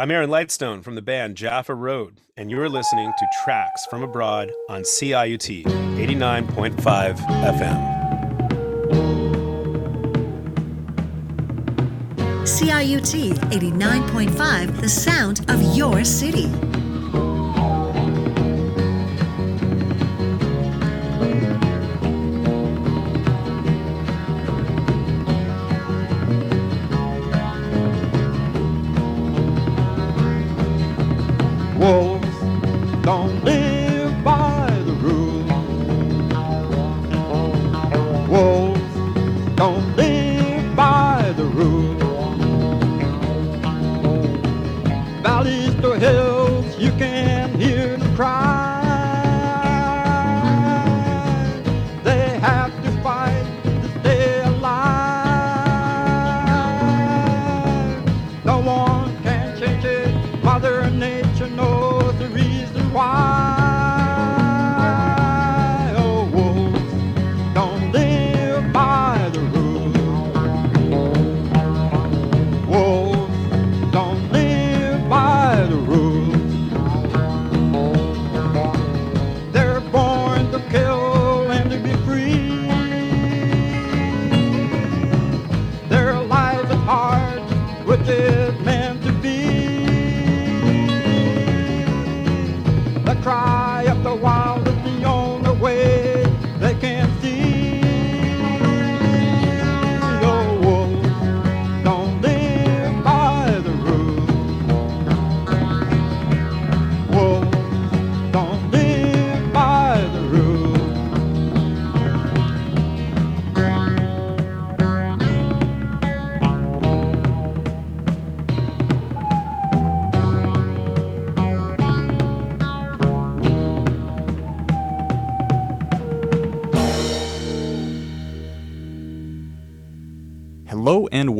I'm Aaron Lightstone from the band Jaffa Road, and you're listening to Tracks from Abroad on CIUT 89.5 FM. CIUT 89.5, the sound of your city.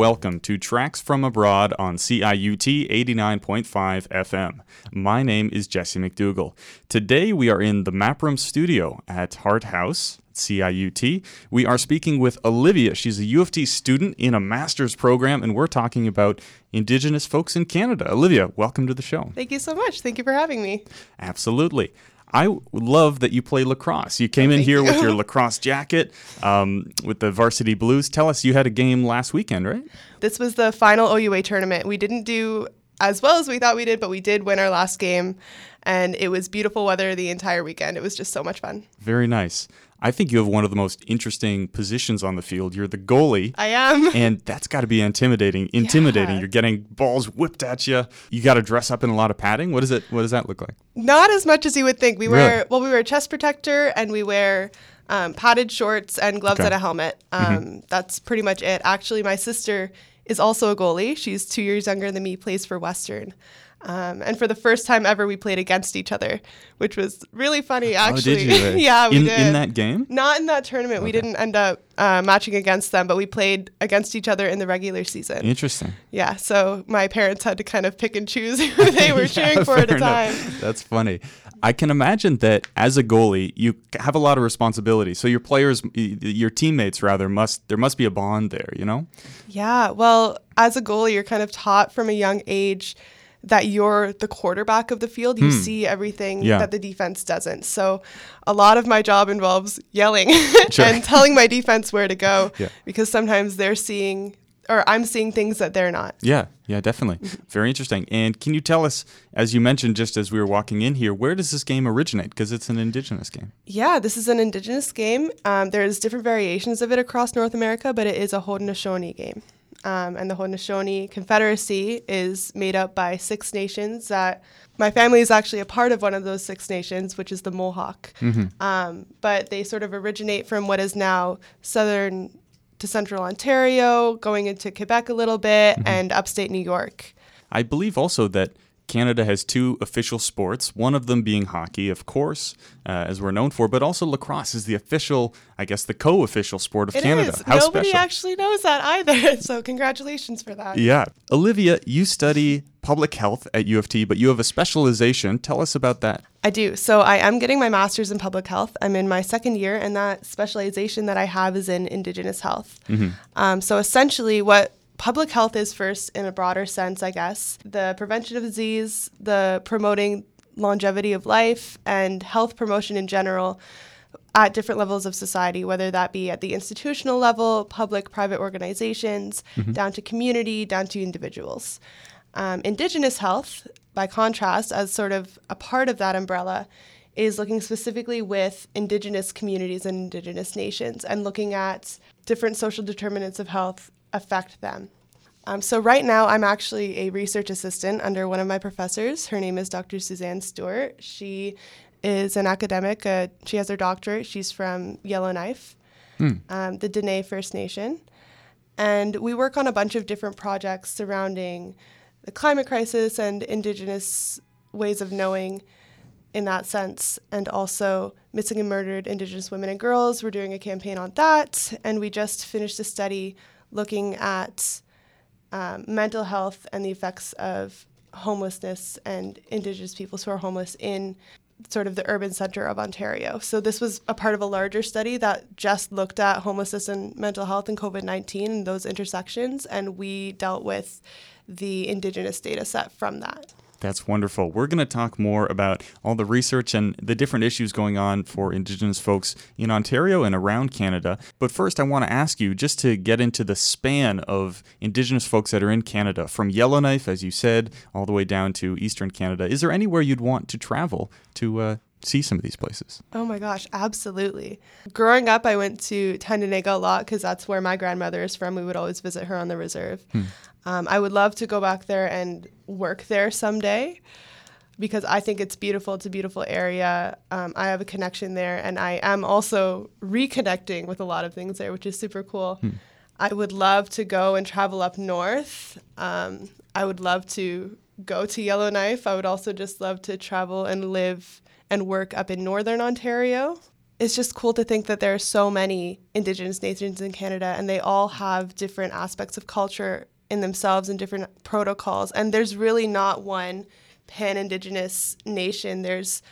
Welcome to Tracks from Abroad on CIUT 89.5 FM. My name is Jesse McDougall. Today we are in the Mapram studio at Hart House. CIUT. We are speaking with Olivia. She's a U of T student in a master's program, and we're talking about Indigenous folks in Canada. Olivia, welcome to the show. Thank you so much. Thank you for having me. Absolutely. I love that you play lacrosse. You came in here with your lacrosse jacket, um, with the varsity blues. Tell us, you had a game last weekend, right? This was the final OUA tournament. We didn't do as well as we thought we did, but we did win our last game, and it was beautiful weather the entire weekend. It was just so much fun. Very nice. I think you have one of the most interesting positions on the field. You're the goalie. I am. and that's got to be intimidating. Intimidating. Yeah. You're getting balls whipped at you. You got to dress up in a lot of padding. What is it? What does that look like? Not as much as you would think. We Really? wear well, we wear a chest protector and we wear um, padded shorts and gloves Okay. Mm-hmm. and a helmet. Um, That's pretty much it. Actually, my sister is also a goalie. She's two years younger than me. Plays for Western. Um, and for the first time ever, we played against each other, which was really funny. Actually, oh, did you? yeah, we in, did. in that game. Not in that tournament. We didn't end up uh, matching against them, but we played against each other in the regular season. Interesting. yeah, so my parents had to kind of pick and choose who they were cheering for at a time. enough. That's funny. I can imagine that as a goalie, you have a lot of responsibility. So your players, your teammates rather, must there must be a bond there. You know. Yeah, well, as a goalie, you're kind of taught from a young age that you're the quarterback of the field. You see everything Hmm. Yeah. that the defense doesn't. So a lot of my job involves yelling Sure. and telling my defense where to go Yeah. because sometimes they're seeing or I'm seeing things that they're not. Yeah, yeah, definitely. Very interesting. And can you tell us, as you mentioned just as we were walking in here, where does this game originate? Because it's an indigenous game. Yeah, this is an indigenous game. Um, there's different variations of it across North America, but it is a Haudenosaunee game. Um, and the Haudenosaunee Confederacy is made up by six nations that my family is actually a part of one of those six nations, which is the Mohawk. Um, but they sort of originate from what is now southern to central Ontario, going into Quebec a little bit, and upstate New York. I believe also that Canada has two official sports, one of them being hockey, of course, uh, as we're known for, but also lacrosse is the official, I guess, the co official sport of It is. Canada. How Nobody special. actually knows that either. So congratulations for that. Yeah. Olivia, you study public health at U of T, but you have a specialization. Tell us about that. I do. So I am getting my master's in public health. I'm in my second year, and that specialization that I have is in Indigenous health. Um, so essentially, what public health is first in a broader sense, I guess. The prevention of disease, the promoting longevity of life, and health promotion in general at different levels of society, whether that be at the institutional level, public, private organizations, down to community, down to individuals. Um, indigenous health, by contrast, as sort of a part of that umbrella, is looking specifically with indigenous communities and indigenous nations and looking at different social determinants of health affect them. Um, so right now, I'm actually a research assistant under one of my professors. Her name is Dr. Suzanne Stewart. She is an academic. Uh, she has her doctorate. She's from Yellowknife, um, the Dene First Nation. And we work on a bunch of different projects surrounding the climate crisis and Indigenous ways of knowing in that sense, and also missing and murdered Indigenous women and girls. We're doing a campaign on that. And we just finished a study looking at um, mental health and the effects of homelessness and Indigenous peoples who are homeless in sort of the urban center of Ontario. So this was a part of a larger study that just looked at homelessness and mental health and COVID 19 and those intersections, and we dealt with the Indigenous data set from that. That's wonderful. We're going to talk more about all the research and the different issues going on for Indigenous folks in Ontario and around Canada. But first, I want to ask you just to get into the span of Indigenous folks that are in Canada, from Yellowknife, as you said, all the way down to Eastern Canada. Is there anywhere you'd want to travel to uh, see some of these places? Oh my gosh, absolutely. Growing up, I went to Tyendinaga a lot because that's where my grandmother is from. We would always visit her on the reserve. Um, I would love to go back there and work there someday because I think it's beautiful. It's a beautiful area. Um, I have a connection there, and I am also reconnecting with a lot of things there, which is super cool. I would love to go and travel up north. Um, I would love to go to Yellowknife. I would also just love to travel and live and work up in northern Ontario. It's just cool to think that there are so many Indigenous nations in Canada and they all have different aspects of culture in themselves and different protocols. And there's really not one pan Indigenous nation. There's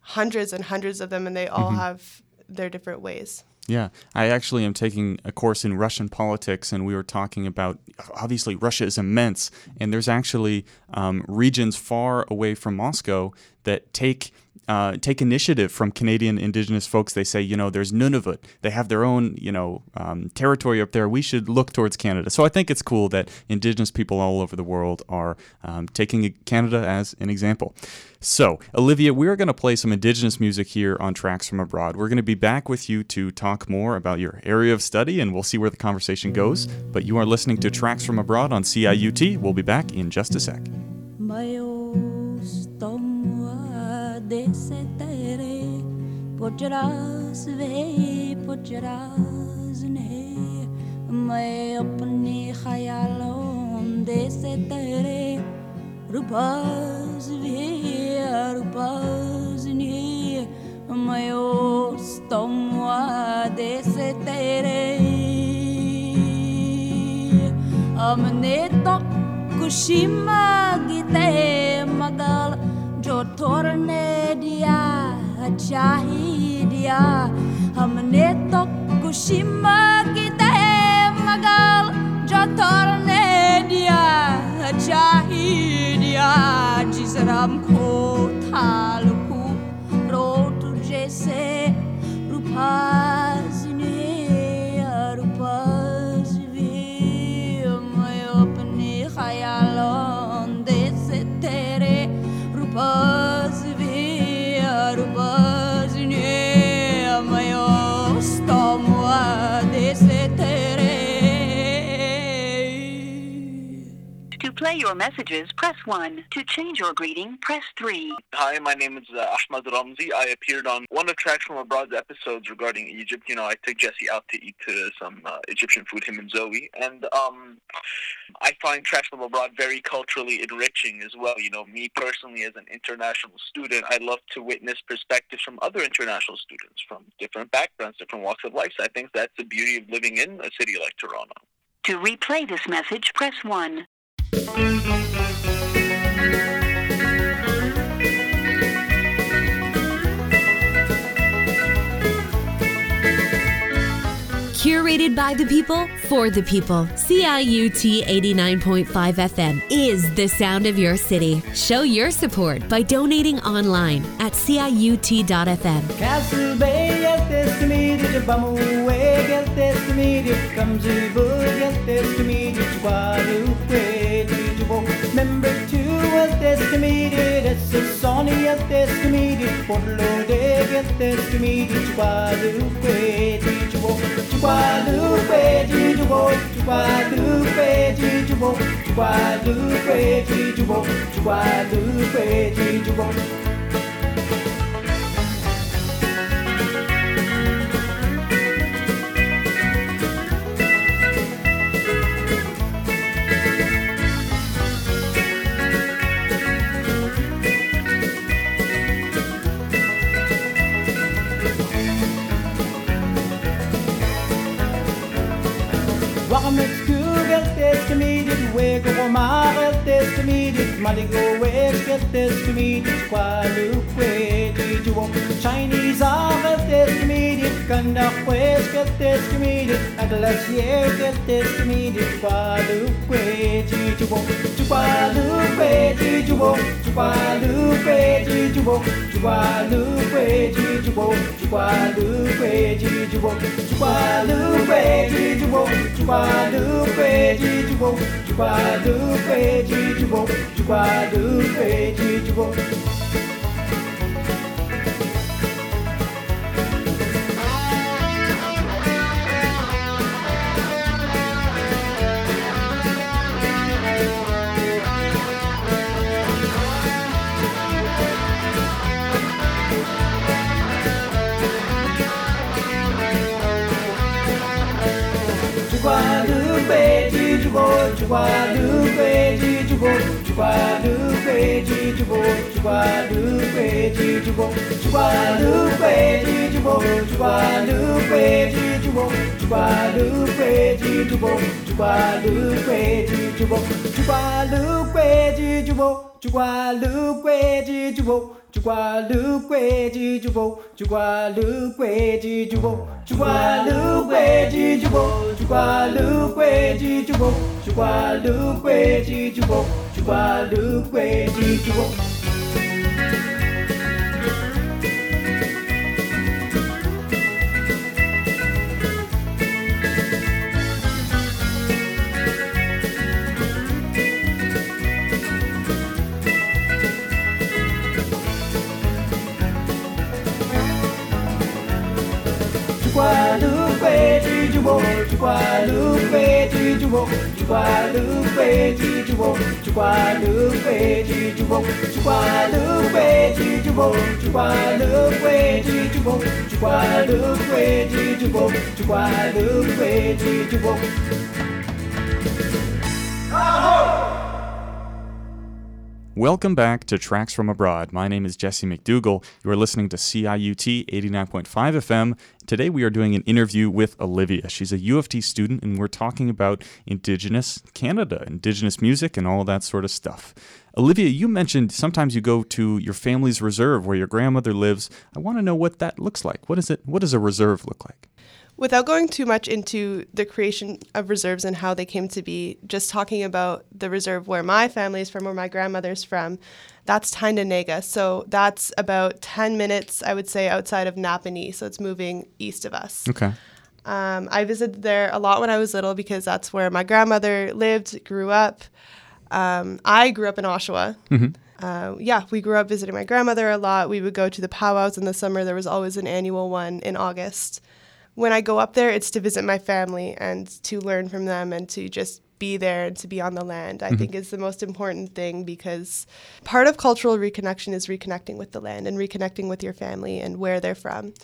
hundreds and hundreds of them and they all have their different ways. Yeah, I actually am taking a course in Russian politics, and we were talking about obviously Russia is immense, and there's actually um, regions far away from Moscow that take. Uh, take initiative from Canadian Indigenous folks. They say, you know, there's Nunavut. They have their own, you know, um, territory up there. We should look towards Canada. So I think it's cool that Indigenous people all over the world are um, taking Canada as an example. So, Olivia, we're going to play some Indigenous music here on Tracks from Abroad. We're going to be back with you to talk more about your area of study, and we'll see where the conversation goes. But you are listening to Tracks from Abroad on CIUT. We'll be back in just a sec. desse तेरे पुजरास वे पुजरास ने। मैं अपने ख्यालों दे से तेरे रुबाज वे रुबाज ने। मैं उस तुम वादे से तेरे। हमने तो खुशी मांगी ते मगर jo torne dia chahi dia हमने तो कुशिमा gite magal jo torne dia chahi dia jisaram ko thaluku rotu jese rupazine play your messages, press 1. To change your greeting, press 3. Hi, my name is uh, Ahmad Ramzi. I appeared on one of Tracks from Abroad's episodes regarding Egypt. You know, I took Jesse out to eat uh, some uh, Egyptian food, him and Zoe. And um, I find Tracks from Abroad very culturally enriching as well. You know, me personally, as an international student, I love to witness perspectives from other international students from different backgrounds, different walks of life. So I think that's the beauty of living in a city like Toronto. To replay this message, press 1. Curated by the people, for the people. CIUT 89.5 FM is the sound of your city. Show your support by donating online at CIUT.FM. Castle Bay, get this to me, did you bum away, get this to me, Member two was descommitted, Essonia descommitted, Porto Alegre descommitted, Guadalupe, Guadalupe, Guadalupe, Guadalupe, Guadalupe, Guadalupe, Guadalupe. llegó mar desde mi Maligo wake desde mi Qualu quake Juo Chinese are desde mi Kanda wake desde mi Atlas yeke desde mi Qualu quake Juo Qualu quake Jujubo, Jubalupe, Jujubo, de bom, de quadro, Jubalupe, de bom, de quadro, Jujubo, de bom de guarda, verde de bolo, de guarda. Go to Guadalupe, did you go to Guadalupe, did you go to Guadalupe, did you go to Guadalupe, did you go to Guadalupe, did you go to Guadalupe, did you go to Guadalupe, did you go to Guadalupe, did you go to Guadalupe, did you go to Guadalupe, did you go to Guadalupe, did you go to Guadalupe, did you go to Guadalupe, did you go to Guadalupe, did you go qua được quê đi chú Guadalupe, to Guadalupe, to Guadalupe, to Guadalupe, to Guadalupe, to Guadalupe, to Guadalupe, you walk to Guadalupe, did you walk Welcome back to Tracks from Abroad. My name is Jesse McDougall. You are listening to CIUT 89.5 FM. Today we are doing an interview with Olivia. She's a U of T student, and we're talking about Indigenous Canada, Indigenous music, and all that sort of stuff. Olivia, you mentioned sometimes you go to your family's reserve where your grandmother lives. I want to know what that looks like. What is it? What does a reserve look like? Without going too much into the creation of reserves and how they came to be, just talking about the reserve where my family is from, where my grandmother's from, that's Tyendinaga. So that's about 10 minutes, I would say, outside of Napanee. So it's moving east of us. Okay. Um, I visited there a lot when I was little because that's where my grandmother lived, grew up. Um, I grew up in Oshawa. Uh, yeah, we grew up visiting my grandmother a lot. We would go to the powwows in the summer. There was always an annual one in August. When I go up there, it's to visit my family and to learn from them and to just be there and to be on the land. I think is the most important thing because part of cultural reconnection is reconnecting with the land and reconnecting with your family and where they're from.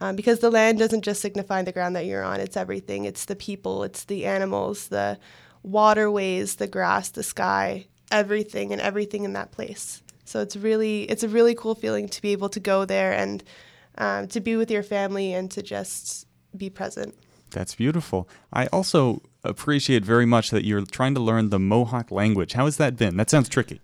Um, because the land doesn't just signify the ground that you're on, it's everything. It's the people, it's the animals, the waterways, the grass, the sky, everything and everything in that place. So it's really it's a really cool feeling to be able to go there and um, to be with your family and to just be present. That's beautiful. I also appreciate very much that you're trying to learn the Mohawk language. How has that been? That sounds tricky.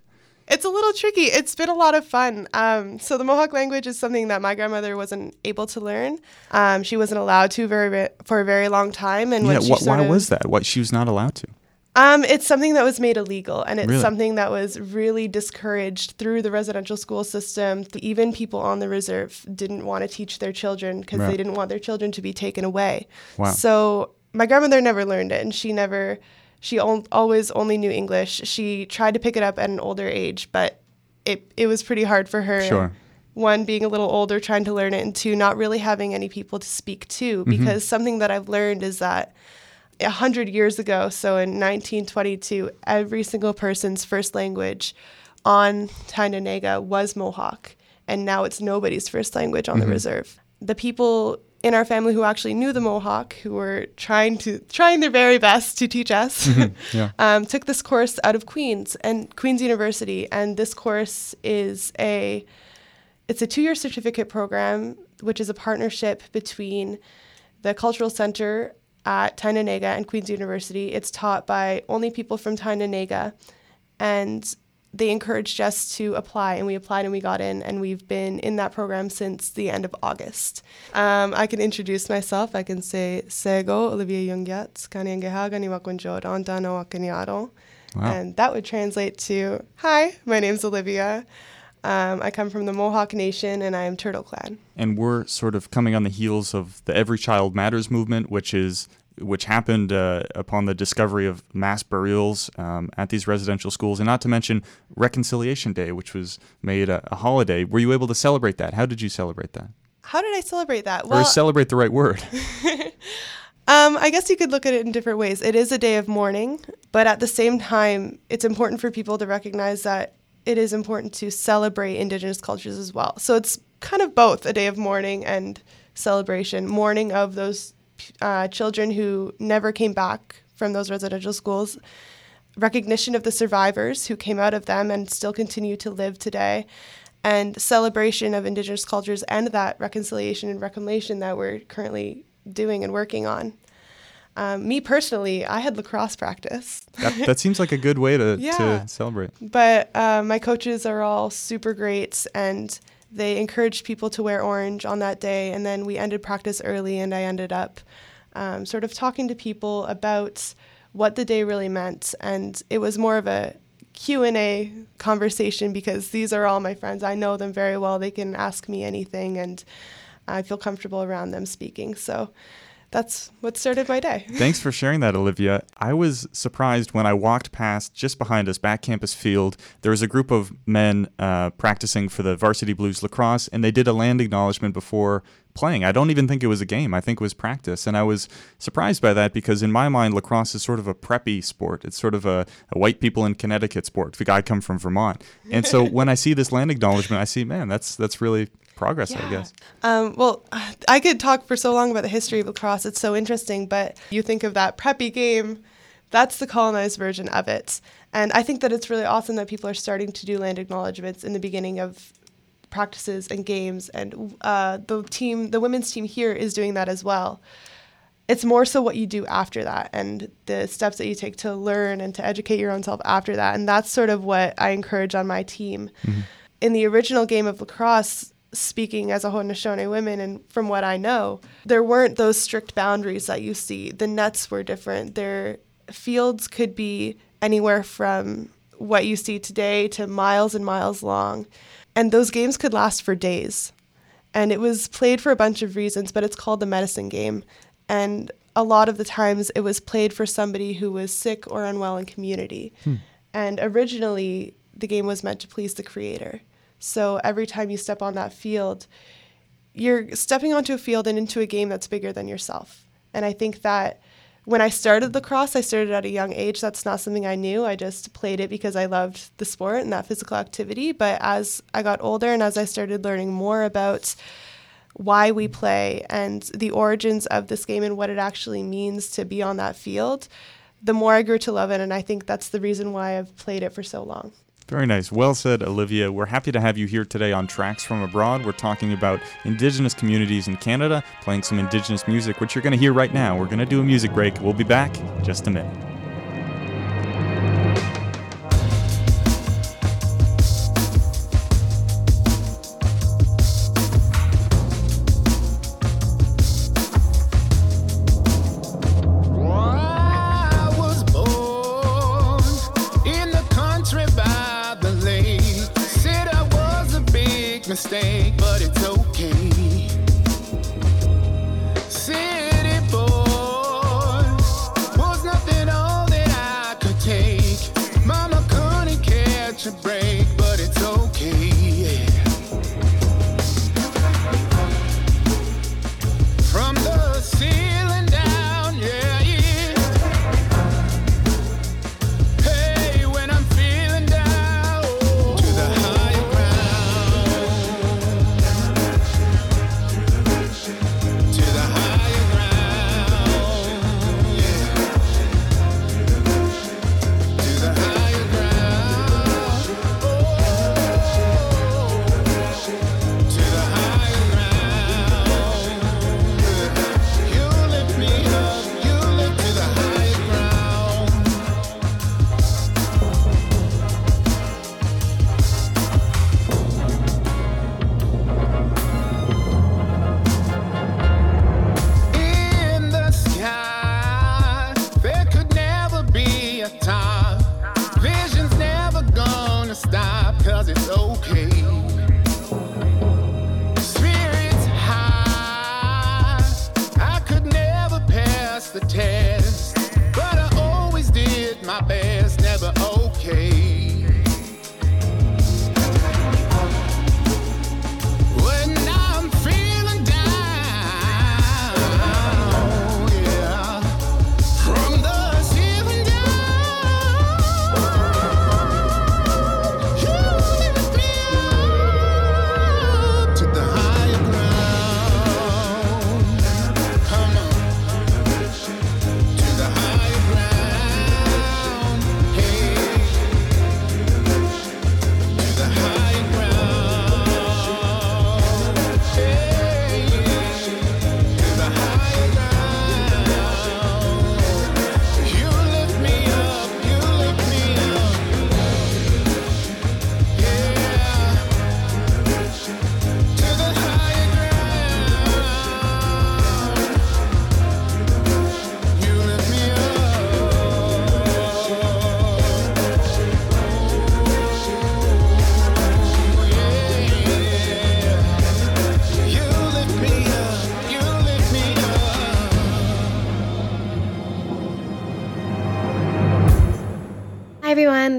It's a little tricky. It's been a lot of fun. Um, so the Mohawk language is something that my grandmother wasn't able to learn. Um, she wasn't allowed to very for a very long time. And yeah, wh- why of- was that? What she was not allowed to? Um, it's something that was made illegal, and it's Really? something that was really discouraged through the residential school system. Even people on the reserve didn't want to teach their children because Right. they didn't want their children to be taken away. Wow. So my grandmother never learned it, and she never, she al- always only knew English. She tried to pick it up at an older age, but it it was pretty hard for her. Sure. One being a little older, trying to learn it, and two not really having any people to speak to. Mhm. Because something that I've learned is that a hundred years ago, so in 1922, every single person's first language on Tyendinaga was Mohawk, and now it's nobody's first language on Mhm. the reserve. The people in our family who actually knew the Mohawk, who were trying to trying their very best to teach us, Mhm, yeah. um, took this course out of Queens and Queens University, and this course is a it's a two-year certificate program, which is a partnership between the Cultural Center at Tyendinaga and Queen's University. It's taught by only people from Tyendinaga, and they encouraged us to apply, and we applied and we got in, and we've been in that program since the end of August. Um, I can introduce myself. I can say Sego Olivia Jungyat, Kanyangehaga Niwakunjod. Wow. And that would translate to Hi, my name's Olivia. Um, I come from the Mohawk Nation and I am Turtle Clan. and we're sort of coming on the heels of the Every Child Matters movement, which is which happened uh, upon the discovery of mass burials um, at these residential schools, and not to mention Reconciliation Day, which was made a, a holiday. Were you able to celebrate that? How did you celebrate that? How did I celebrate that? or celebrate the right word? Um, I guess you could look at it in different ways. It is a day of mourning, but at the same time, it's important for people to recognize that it is important to celebrate Indigenous cultures as well. So it's kind of both a day of mourning and celebration. Mourning of those uh, children who never came back from those residential schools, recognition of the survivors who came out of them and still continue to live today, and celebration of Indigenous cultures and that reconciliation and reclamation that we're currently doing and working on. Um, me personally, I had lacrosse practice. that, that seems like a good way to, Yeah. to celebrate. But uh, my coaches are all super great and they encouraged people to wear orange on that day. And then we ended practice early and I ended up um, sort of talking to people about what the day really meant. And it was more of a Q&A conversation because these are all my friends. I know them very well. They can ask me anything and I feel comfortable around them speaking. So that's what started my day. Thanks for sharing that, Olivia. I was surprised when I walked past just behind us, back campus field. There was a group of men uh, practicing for the Varsity Blues lacrosse, and they did a land acknowledgement before playing. I don't even think it was a game. I think it was practice. And I was surprised by that because, in my mind, lacrosse is sort of a preppy sport. It's sort of a, a white people in Connecticut sport. The guy come from Vermont. And so when I see this land acknowledgement, I see, man, that's that's really progress, I guess. Um, well, I could talk for so long about the history of lacrosse. It's so interesting, but you think of that preppy game, that's the colonized version of it. And I think that it's really awesome that people are starting to do land acknowledgements in the beginning of practices and games. And uh, the team, the women's team here, is doing that as well. It's more so what you do after that and the steps that you take to learn and to educate your own self after that. And that's sort of what I encourage on my team. In the original game of lacrosse, speaking as a Haudenosaunee woman and from what I know, there weren't those strict boundaries that you see. The nets were different. Their fields could be anywhere from what you see today to miles and miles long. And those games could last for days. And it was played for a bunch of reasons, but it's called the medicine game. And a lot of the times it was played for somebody who was sick or unwell in community. Hmm. And originally, the game was meant to please the creator. So every time you step on that field, you're stepping onto a field and into a game that's bigger than yourself. And I think that when I started lacrosse, I started at a young age. That's not something I knew. I just played it because I loved the sport and that physical activity. But as I got older and as I started learning more about why we play and the origins of this game and what it actually means to be on that field, the more I grew to love it. And I think that's the reason why I've played it for so long. Very nice. Well said, Olivia. We're happy to have you here today on Tracks from Abroad. We're talking about Indigenous communities in Canada, playing some Indigenous music, which you're going to hear right now. We're going to do a music break. We'll be back just a minute.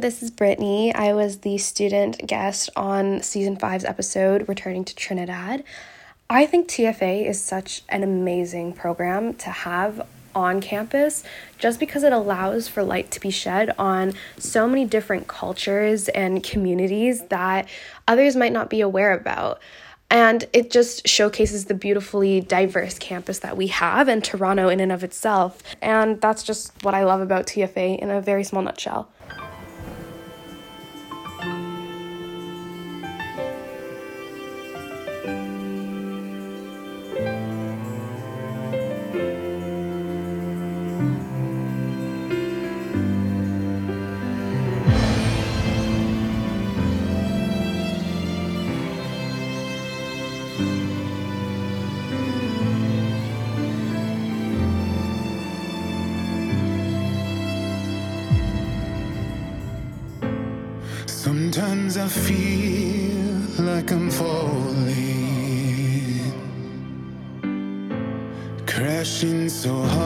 This is Brittany. I was the student guest on season five's episode, Returning to Trinidad. I think TFA is such an amazing program to have on campus just because it allows for light to be shed on so many different cultures and communities that others might not be aware about. And it just showcases the beautifully diverse campus that we have and Toronto in and of itself. And that's just what I love about TFA in a very small nutshell. Sometimes I feel like I'm falling, crashing so hard.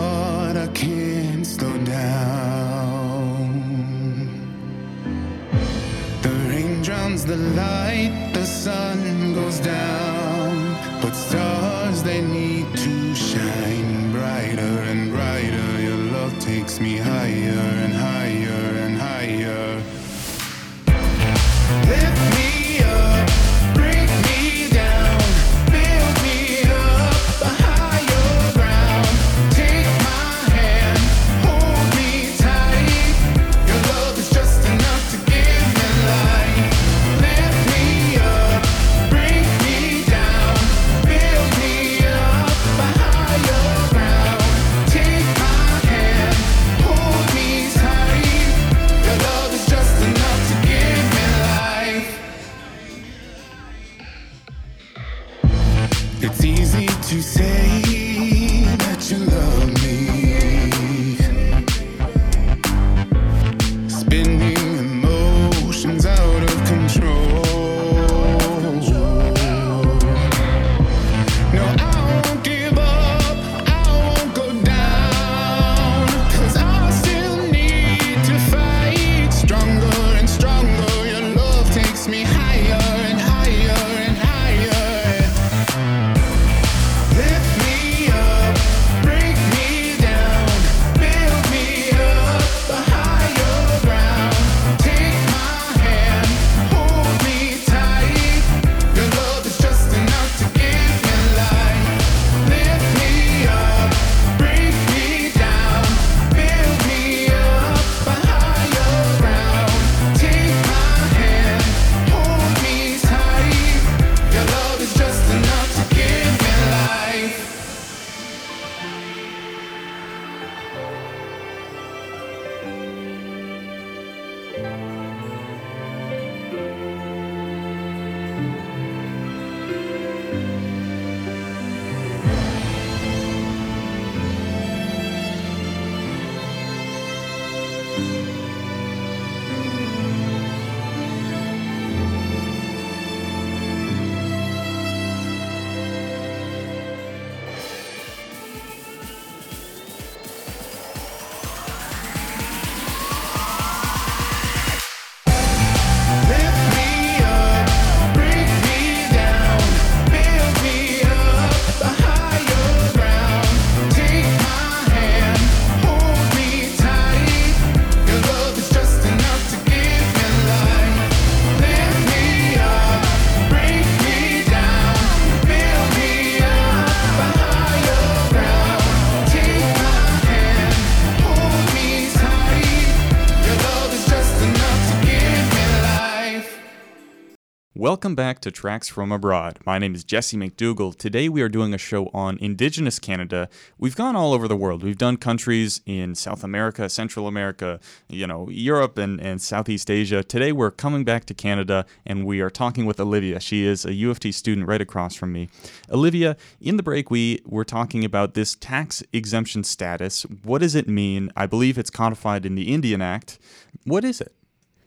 Welcome back to Tracks from Abroad. My name is Jesse McDougall. Today we are doing a show on Indigenous Canada. We've gone all over the world. We've done countries in South America, Central America, you know, Europe and, and Southeast Asia. Today we're coming back to Canada and we are talking with Olivia. She is a U of T student right across from me. Olivia, in the break we were talking about this tax exemption status. What does it mean? I believe it's codified in the Indian Act. What is it?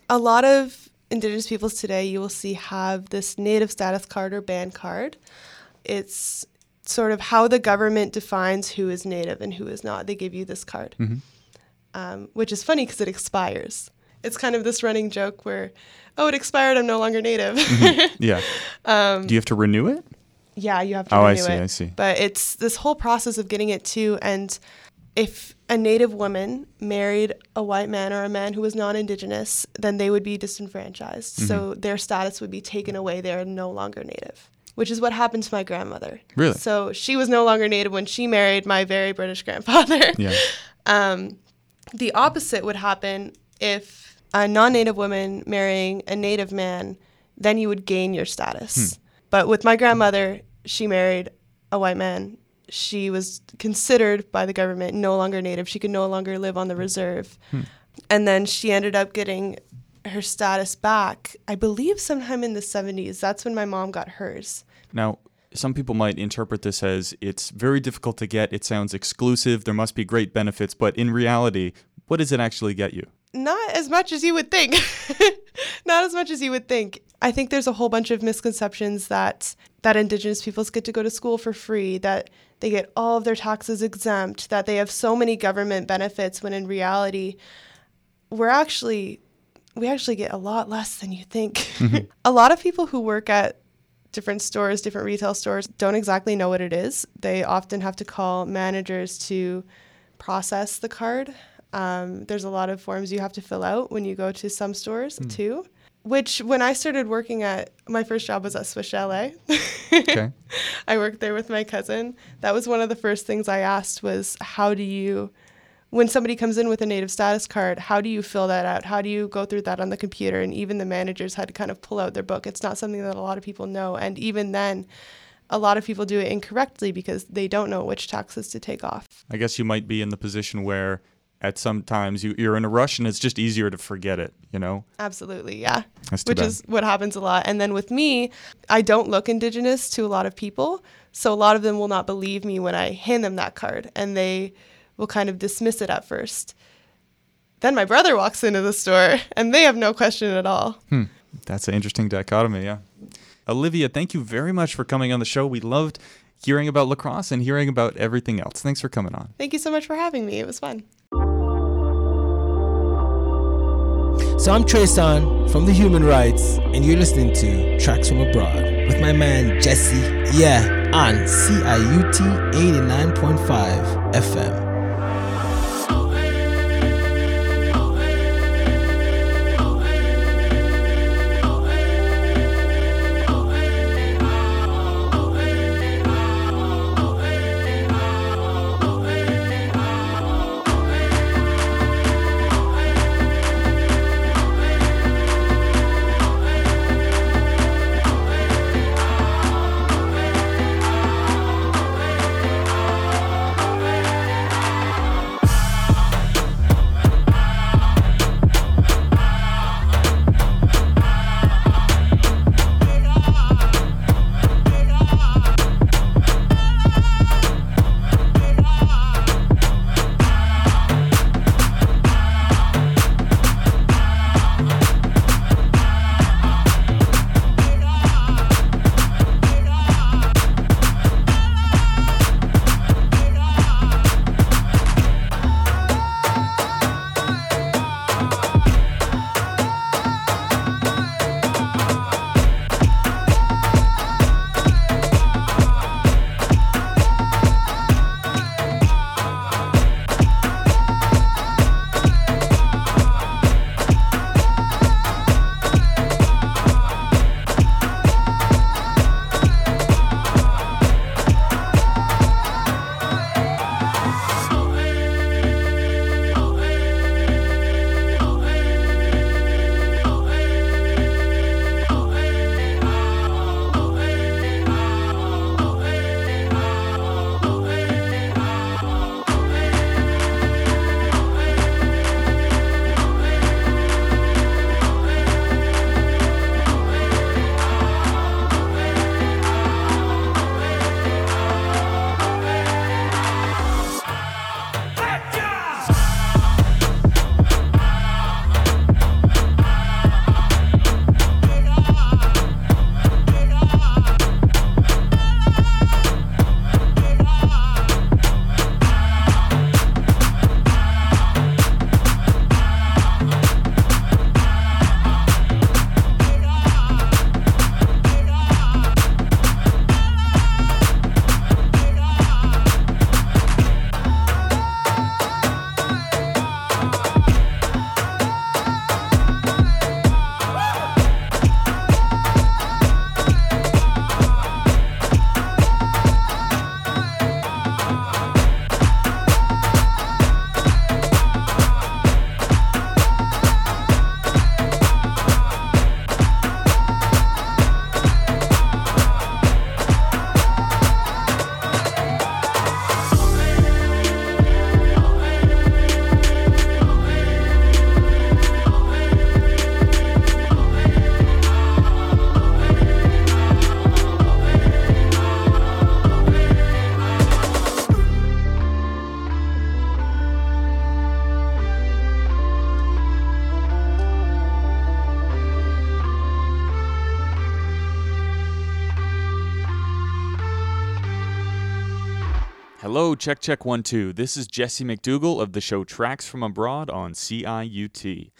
A lot of Indigenous peoples today, you will see, have this Native status card or band card. It's sort of how the government defines who is Native and who is not. They give you this card, um, which is funny because it expires. It's kind of this running joke where, oh, it expired, I'm no longer Native. Yeah. Um, Do you have to renew it? Yeah, you have to Oh, I see, it. I see. But it's this whole process of getting it too. And if a Native woman married a white man or a man who was non-Indigenous, then they would be disenfranchised. Mm-hmm. So their status would be taken away. They're no longer Native, which is what happened to my grandmother. Really? So she was no longer Native when she married my very British grandfather. Yeah. Um, the opposite would happen if a non-native woman marrying a native man, then you would gain your status. But with my grandmother, she married a white man. She was considered by the government no longer native. She could no longer live on the reserve. Hmm. And then she ended up getting her status back, I believe sometime in the 70s. That's when my mom got hers. Now, some people might interpret this as it's very difficult to get. It sounds exclusive. There must be great benefits. But in reality, what does it actually get you? Not as much as you would think. Not as much as you would think. I think there's a whole bunch of misconceptions that that indigenous peoples get to go to school for free, that they get all of their taxes exempt, that they have so many government benefits when in reality we're actually we actually get a lot less than you think. a lot of people who work at different stores, different retail stores don't exactly know what it is. They often have to call managers to process the card. Um, there's a lot of forms you have to fill out when you go to some stores too. Which, when I started working at my first job was at Swiss Chalet. Okay. I worked there with my cousin. That was one of the first things I asked was how do you when somebody comes in with a native status card, how do you fill that out? How do you go through that on the computer? And even the managers had to kind of pull out their book. It's not something that a lot of people know. And even then, a lot of people do it incorrectly because they don't know which taxes to take off. I guess you might be in the position where at some times you, you're in a rush and it's just easier to forget it, you know? Absolutely, yeah. Which bad. is what happens a lot. And then with me, I don't look indigenous to a lot of people. So a lot of them will not believe me when I hand them that card and they will kind of dismiss it at first. Then my brother walks into the store and they have no question at all. Hmm. That's an interesting dichotomy, yeah. Olivia, thank you very much for coming on the show. We loved hearing about lacrosse and hearing about everything else. Thanks for coming on. Thank you so much for having me. It was fun. So I'm Treson from the Human Rights, and you're listening to Tracks from Abroad with my man Jesse, yeah, on CIUT 89.5 FM. Hello, check, check, one, two. This is Jesse McDougall of the show Tracks from Abroad on CIUT.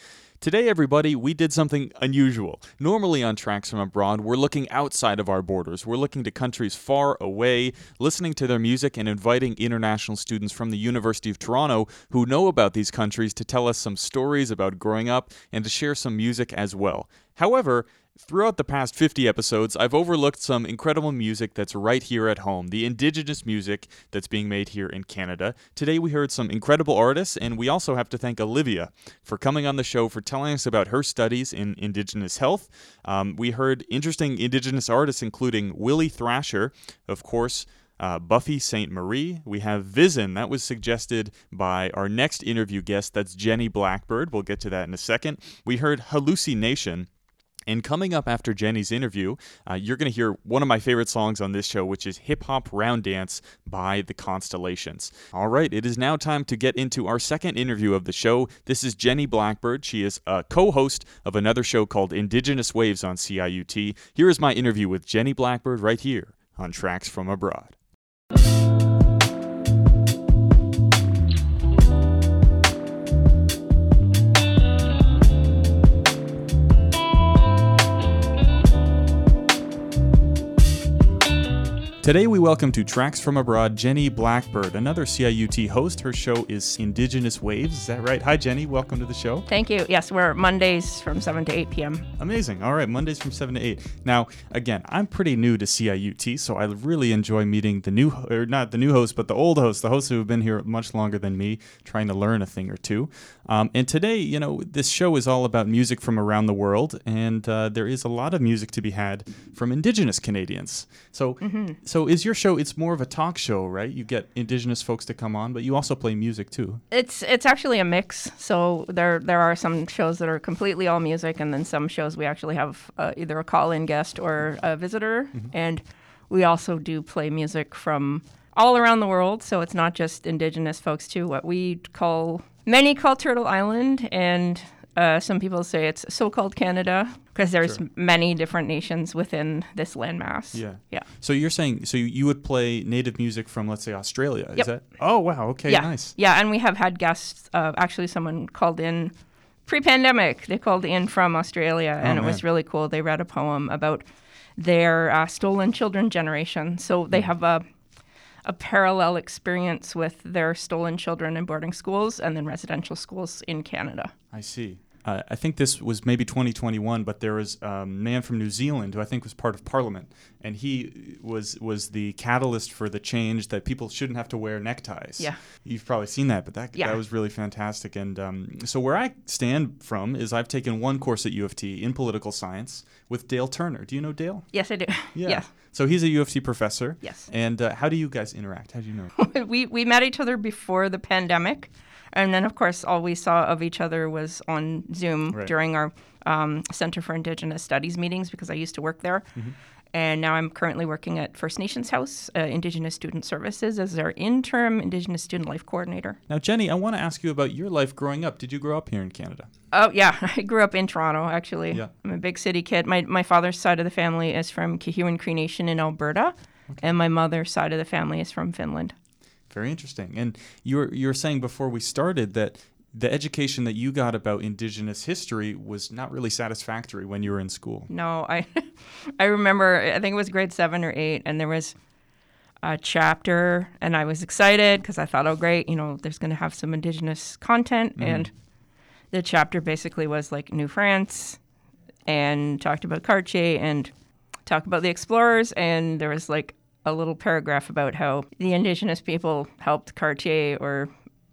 Today, everybody, we did something unusual. Normally on Tracks from Abroad, we're looking outside of our borders. We're looking to countries far away, listening to their music, and inviting international students from the University of Toronto who know about these countries to tell us some stories about growing up and to share some music as well. However, Throughout the past 50 episodes, I've overlooked some incredible music that's right here at home, the indigenous music that's being made here in Canada. Today we heard some incredible artists, and we also have to thank Olivia for coming on the show for telling us about her studies in indigenous health. Um, we heard interesting indigenous artists, including Willie Thrasher, of course. Uh, Buffy Sainte-Marie. We have Vision. That was suggested by our next interview guest. That's Jenny Blackbird. We'll get to that in a second. We heard Hallucination. And coming up after Jenny's interview, uh, you're going to hear one of my favorite songs on this show, which is Hip Hop Round Dance by The Constellations. All right, it is now time to get into our second interview of the show. This is Jenny Blackbird. She is a co host of another show called Indigenous Waves on CIUT. Here is my interview with Jenny Blackbird right here on Tracks from Abroad. Today, we welcome to Tracks from Abroad Jenny Blackbird, another CIUT host. Her show is Indigenous Waves. Is that right? Hi, Jenny. Welcome to the show. Thank you. Yes, we're Mondays from 7 to 8 p.m. Amazing. All right, Mondays from 7 to 8. Now, again, I'm pretty new to CIUT, so I really enjoy meeting the new, or not the new host, but the old host, the hosts who have been here much longer than me, trying to learn a thing or two. Um, and today, you know, this show is all about music from around the world, and uh, there is a lot of music to be had from Indigenous Canadians. So, so is your show? It's more of a talk show, right? You get Indigenous folks to come on, but you also play music too. It's it's actually a mix. So there there are some shows that are completely all music, and then some shows we actually have uh, either a call-in guest or a visitor, and we also do play music from all around the world. So it's not just Indigenous folks too. What we call many call Turtle Island, and uh, some people say it's so-called Canada because there's Sure. many different nations within this landmass. Yeah. Yeah. So you're saying so you- would play native music from let's say Australia, is that? Oh wow, okay, yeah. nice. Yeah, and we have had guests. Uh, actually, someone called in pre-pandemic. They called in from Australia, Oh, and it was really cool. They read a poem about their uh, stolen children generation. So Hmm. they have a a parallel experience with their stolen children in boarding schools and then residential schools in Canada. I see. Uh, I think this was maybe 2021, but there was a man from New Zealand who I think was part of Parliament, and he was was the catalyst for the change that people shouldn't have to wear neckties. Yeah. you've probably seen that, but that Yeah. that was really fantastic. And um, so where I stand from is I've taken one course at U of T in political science with Dale Turner. Do you know Dale? Yes, I do. Yeah. So he's a U of T professor. Yes. And uh, how do you guys interact? How do you know? we we met each other before the pandemic, and then of course all we saw of each other was on Zoom Right. during our um, Center for Indigenous Studies meetings because I used to work there. Mm-hmm. And now I'm currently working at First Nations House, uh, Indigenous Student Services, as their interim Indigenous Student Life Coordinator. Now, Jenny, I want to ask you about your life growing up. Did you grow up here in Canada? Oh yeah, I grew up in Toronto. Actually, Yeah. I'm a big city kid. My my father's side of the family is from Kehewin Cree Nation in Alberta, and my mother's side of the family is from Finland. Very interesting. And you were you were saying before we started that the education that you got about Indigenous history was not really satisfactory when you were in school. No, I I remember I think it was grade seven or eight, and there was a chapter, and I was excited because I thought, oh great, you know, there's going to have some indigenous content, Mhm. and the chapter basically was like New France, and talked about Cartier and talked about the explorers, and there was like a little paragraph about how the indigenous people helped Cartier, or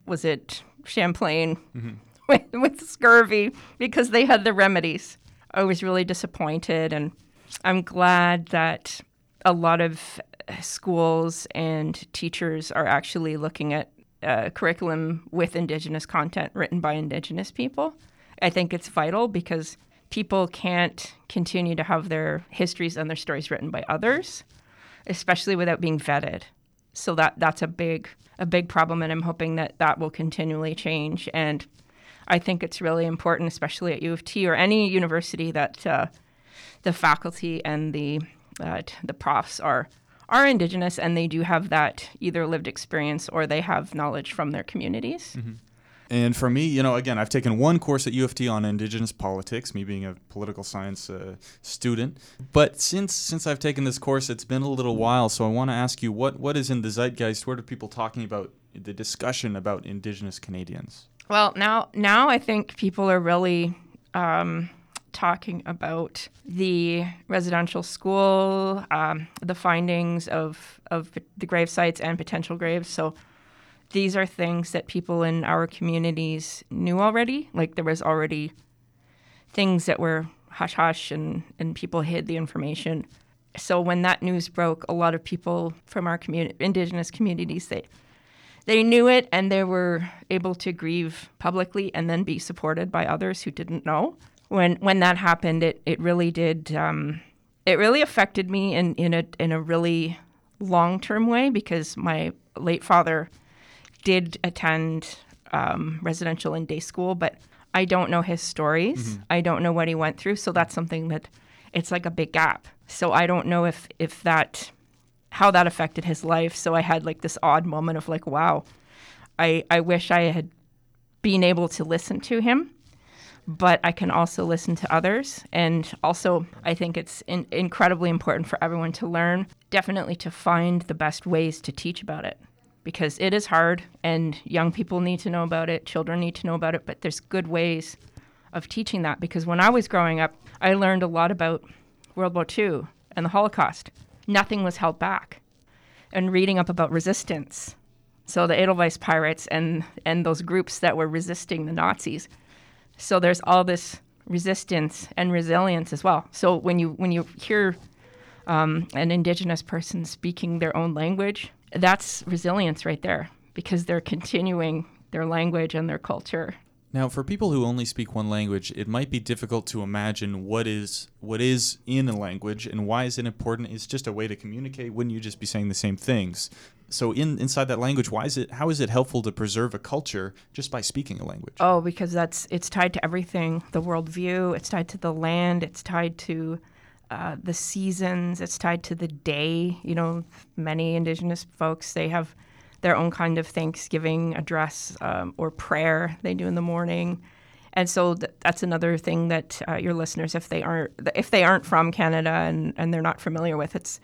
was it Champlain? with, with scurvy because they had the remedies. I was really disappointed, and I'm glad that a lot of schools and teachers are actually looking at uh, curriculum with Indigenous content written by Indigenous people. I think it's vital because people can't continue to have their histories and their stories written by others, especially without being vetted. So that that's a big a big problem, and I'm hoping that that will continually change. And I think it's really important, especially at U of T or any university, that uh, the faculty and the uh, the profs are are Indigenous and they do have that either lived experience or they have knowledge from their communities. And for me, you know, again, I've taken one course at U of T on Indigenous politics, me being a political science uh, student. But since since I've taken this course, it's been a little while. So I want to ask you, what what is in the zeitgeist? What are people talking about? The discussion about Indigenous Canadians. Well, now now I think people are really um, talking about the residential school, um, the findings of of the grave sites and potential graves. So these are things that people in our communities knew already. Like there was already things that were hush hush and, and people hid the information. So when that news broke, a lot of people from our community, indigenous communities, they they knew it and they were able to grieve publicly and then be supported by others who didn't know. When when that happened, it it really did. Um, it really affected me in in a in a really long term way because my late father did attend um, residential and day school, but I don't know his stories. Mhm. I don't know what he went through, so that's something that it's like a big gap. So I don't know if if that how that affected his life. So I had like this odd moment of like, wow, I I wish I had been able to listen to him, but I can also listen to others. And also, I think it's in, incredibly important for everyone to learn, definitely to find the best ways to teach about it. Because it is hard, and young people need to know about it, children need to know about it, but there's good ways of teaching that. Because when I was growing up, I learned a lot about World War II and the Holocaust. Nothing was held back. And reading up about resistance. So the Edelweiss pirates and, and those groups that were resisting the Nazis. So there's all this resistance and resilience as well. So when you when you hear um, an indigenous person speaking their own language, that's resilience right there because they're continuing their language and their culture. Now, for people who only speak one language, it might be difficult to imagine what is what is in a language and why is it important. It's just a way to communicate. Wouldn't you just be saying the same things? So, in inside that language, why is it? How is it helpful to preserve a culture just by speaking a language? Oh, because that's it's tied to everything. The worldview. It's tied to the land. It's tied to uh, the seasons. It's tied to the day. You know, many Indigenous folks they have their own kind of Thanksgiving address um, or prayer they do in the morning, and so th- that's another thing that uh, your listeners, if they aren't if they aren't from Canada and and they're not familiar with, it's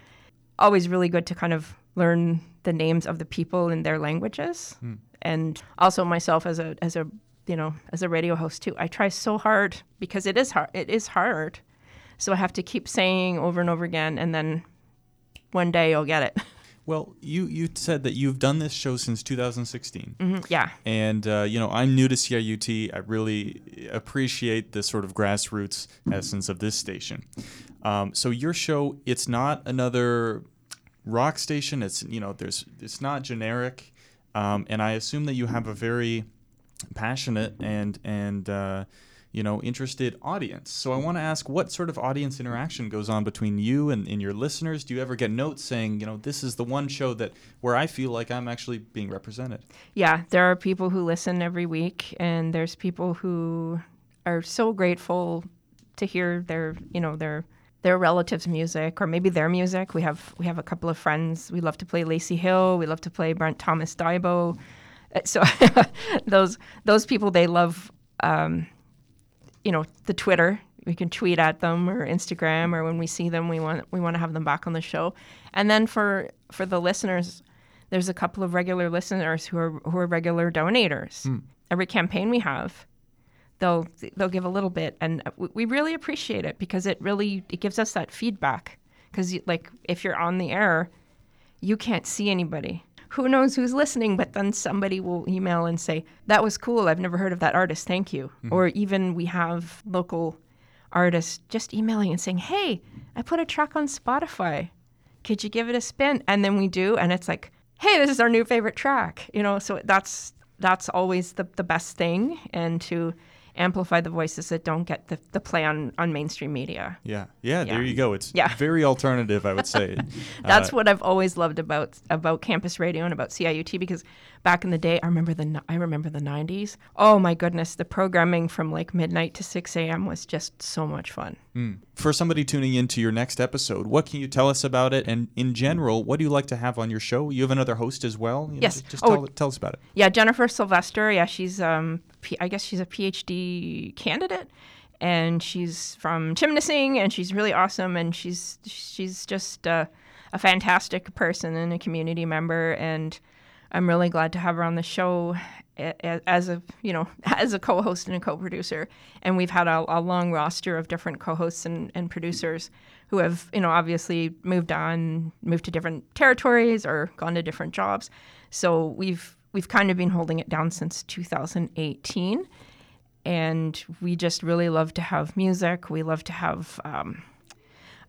always really good to kind of learn the names of the people in their languages Hmm. and also myself as a as a you know as a radio host too i try so hard because it is hard it is hard so i have to keep saying over and over again and then one day you'll get it Well, you you said that you've done this show since 2016. Mhm, yeah. And uh, you know, I'm new to CIUT. I really appreciate the sort of grassroots essence of this station. Um, so your show, it's not another rock station. It's you know, there's it's not generic, um, and I assume that you have a very passionate and and uh, you know interested audience. So I want to ask, what sort of audience interaction goes on between you and, and your listeners? Do you ever get notes saying, you know, this is the one show that where I feel like I'm actually being represented? yeah there are people who listen every week and there's people who are so grateful to hear their you know their their relatives music or maybe their music we have we have a couple of friends we love to play lacey hill we love to play brent thomas Daibo. Uh, so those those people they love um, you know the twitter. We can tweet at them or instagram or when we see them we want we want to have them back on the show. And then for for the listeners there's a couple of regular listeners who are who are regular donators. Hmm. every campaign we have they'll they'll give a little bit and we- we really appreciate it because it really it gives us that feedback. Because like if you're on the air you can't see anybody who knows who's listening but then somebody will email and say that was cool. I've never heard of that artist. Thank you. Mhm. or even we have local artists just emailing and saying hey i put a track on spotify. Could you give it a spin? And then we do and it's like hey this is our new favorite track. You know so that's that's always the, the best thing and to amplify the voices that don't get the, the play on, on mainstream media Yeah, yeah, there you go. It's Yeah. very alternative, I would say. That's Uh, what I've always loved about about campus radio and about CIUT because back in the day. I remember the I remember the 90s. Oh my goodness, the programming from like midnight to 6 a.m. was just so much fun. Mm. For somebody tuning into your next episode, what can you tell us about it? And in general, what do you like to have on your show? You have another host as well. You know, Yes. just- Just Oh, tell, tell us about it. Yeah, Jennifer Sylvester. Yeah, she's um, P- I guess she's a PhD candidate, and she's from Chimnissing, and she's really awesome, and she's she's just uh, a fantastic person and a community member, and I'm really glad to have her on the show as a you know as a co-host and a co-producer, and we've had a, a long roster of different co-hosts and, and producers who have you know obviously moved on, moved to different territories or gone to different jobs. So we've we've kind of been holding it down since 2018, and we just really love to have music. We love to have. Um,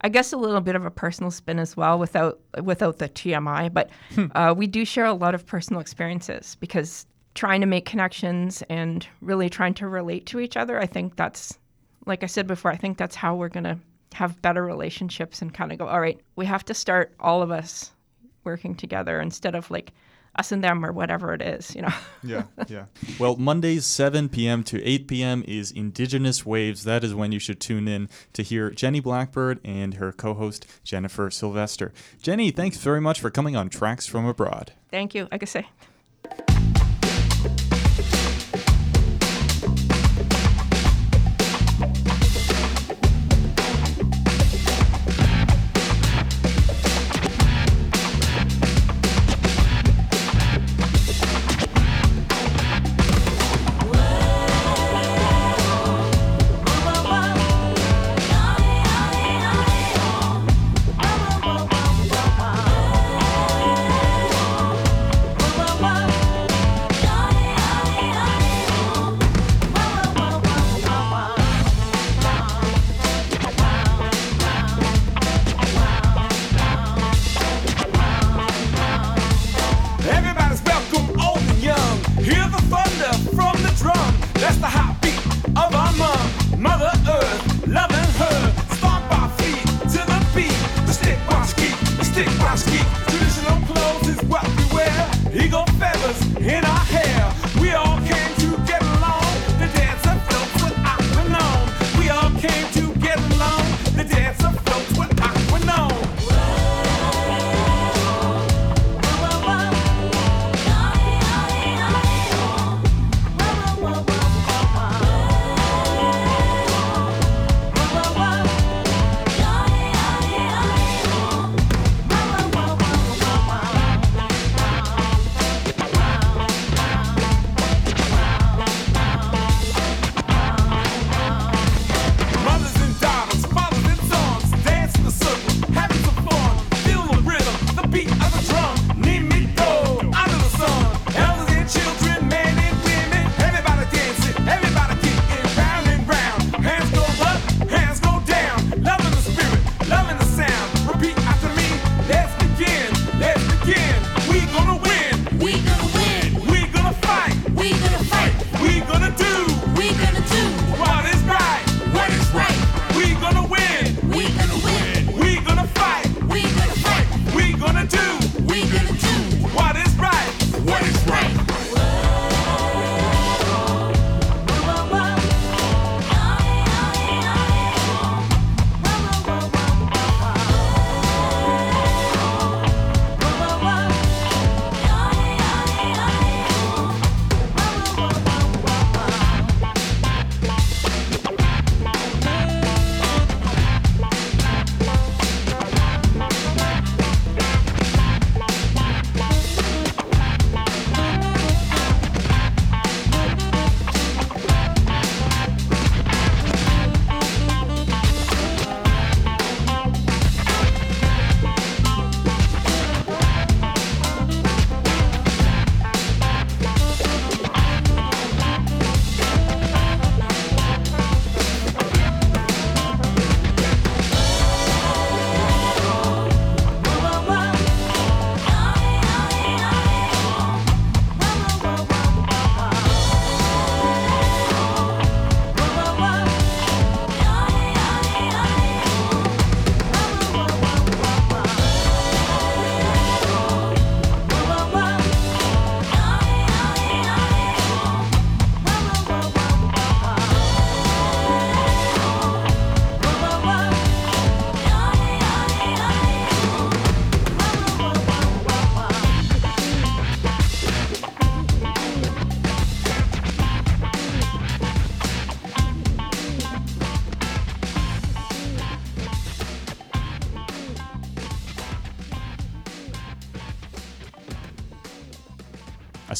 I guess a little bit of a personal spin as well, without without the TMI. But uh, we do share a lot of personal experiences because trying to make connections and really trying to relate to each other. I think that's, like I said before, I think that's how we're gonna have better relationships and kind of go. All right, we have to start all of us working together instead of like us and them or whatever it is. You know. Yeah, yeah. Well, Mondays 7 p.m. to 8 p.m. is Indigenous Waves. That is when you should tune in to hear Jenny Blackbird and her co-host Jennifer Sylvester. Jenny, thanks very much for coming on Tracks from Abroad. Thank you. I guess Bye.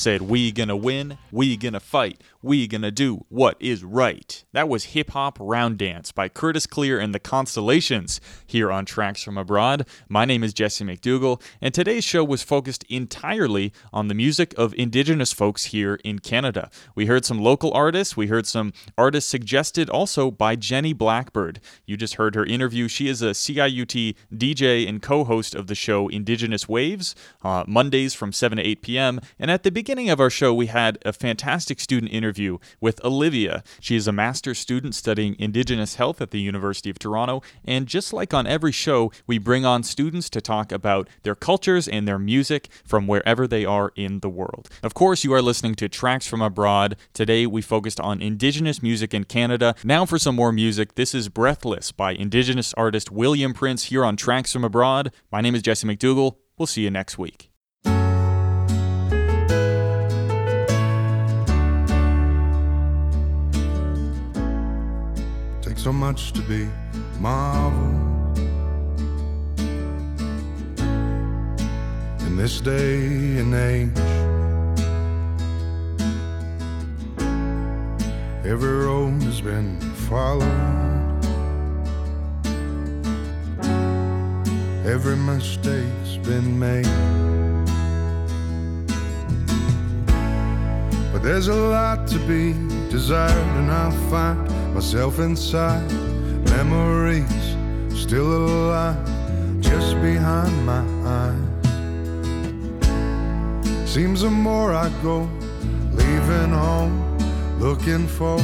Said, We gonna win, we gonna fight, we gonna do what is right. That was Hip Hop Round Dance by Curtis Clear and the Constellations here on Tracks from Abroad. My name is Jesse McDougall, and today's show was focused entirely on the music of Indigenous folks here in Canada. We heard some local artists, we heard some artists suggested also by Jenny Blackbird. You just heard her interview. She is a CIUT DJ and co host of the show Indigenous Waves, uh, Mondays from 7 to 8 p.m. And at the beginning of our show, we had a fantastic student interview with Olivia. She is a master's student studying Indigenous health at the University of Toronto. And just like on every show, we bring on students to talk about their cultures and their music from wherever they are in the world. Of course, you are listening to Tracks from Abroad. Today, we focused on Indigenous music in Canada. Now, for some more music, this is Breathless by Indigenous artist William Prince here on Tracks from Abroad. My name is Jesse McDougall. We'll see you next week. So much to be marveled in this day and age. Every road has been followed, every mistake's been made. But there's a lot to be desired, and I'll find myself inside memories still alive just behind my eyes. Seems the more I go, leaving home, looking for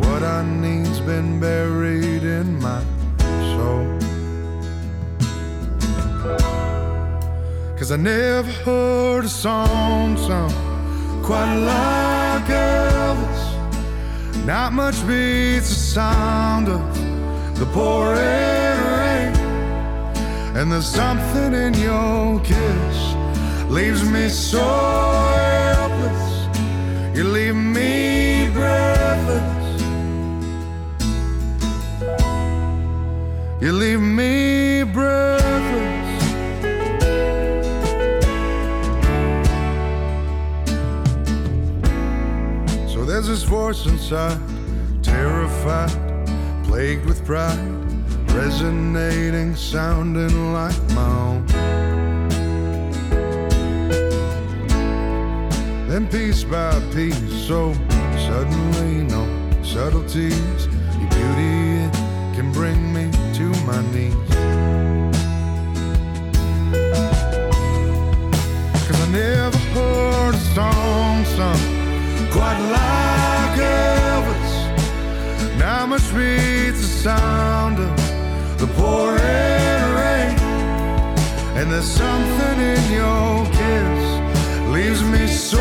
what I need's been buried in my soul. Cause I never heard a song sung quite like Elvis. Not much beats the sound of the pouring rain. And there's something in your kiss leaves me so helpless. You leave me breathless. You leave me This voice inside, terrified, plagued with pride, resonating, sounding like my own. Then piece by piece, so suddenly, no subtleties, your beauty it can bring me to my knees. Cause I never heard a song sung quite like Elvis. Now beats the sound of the pouring rain. And there's something in your kiss leaves me so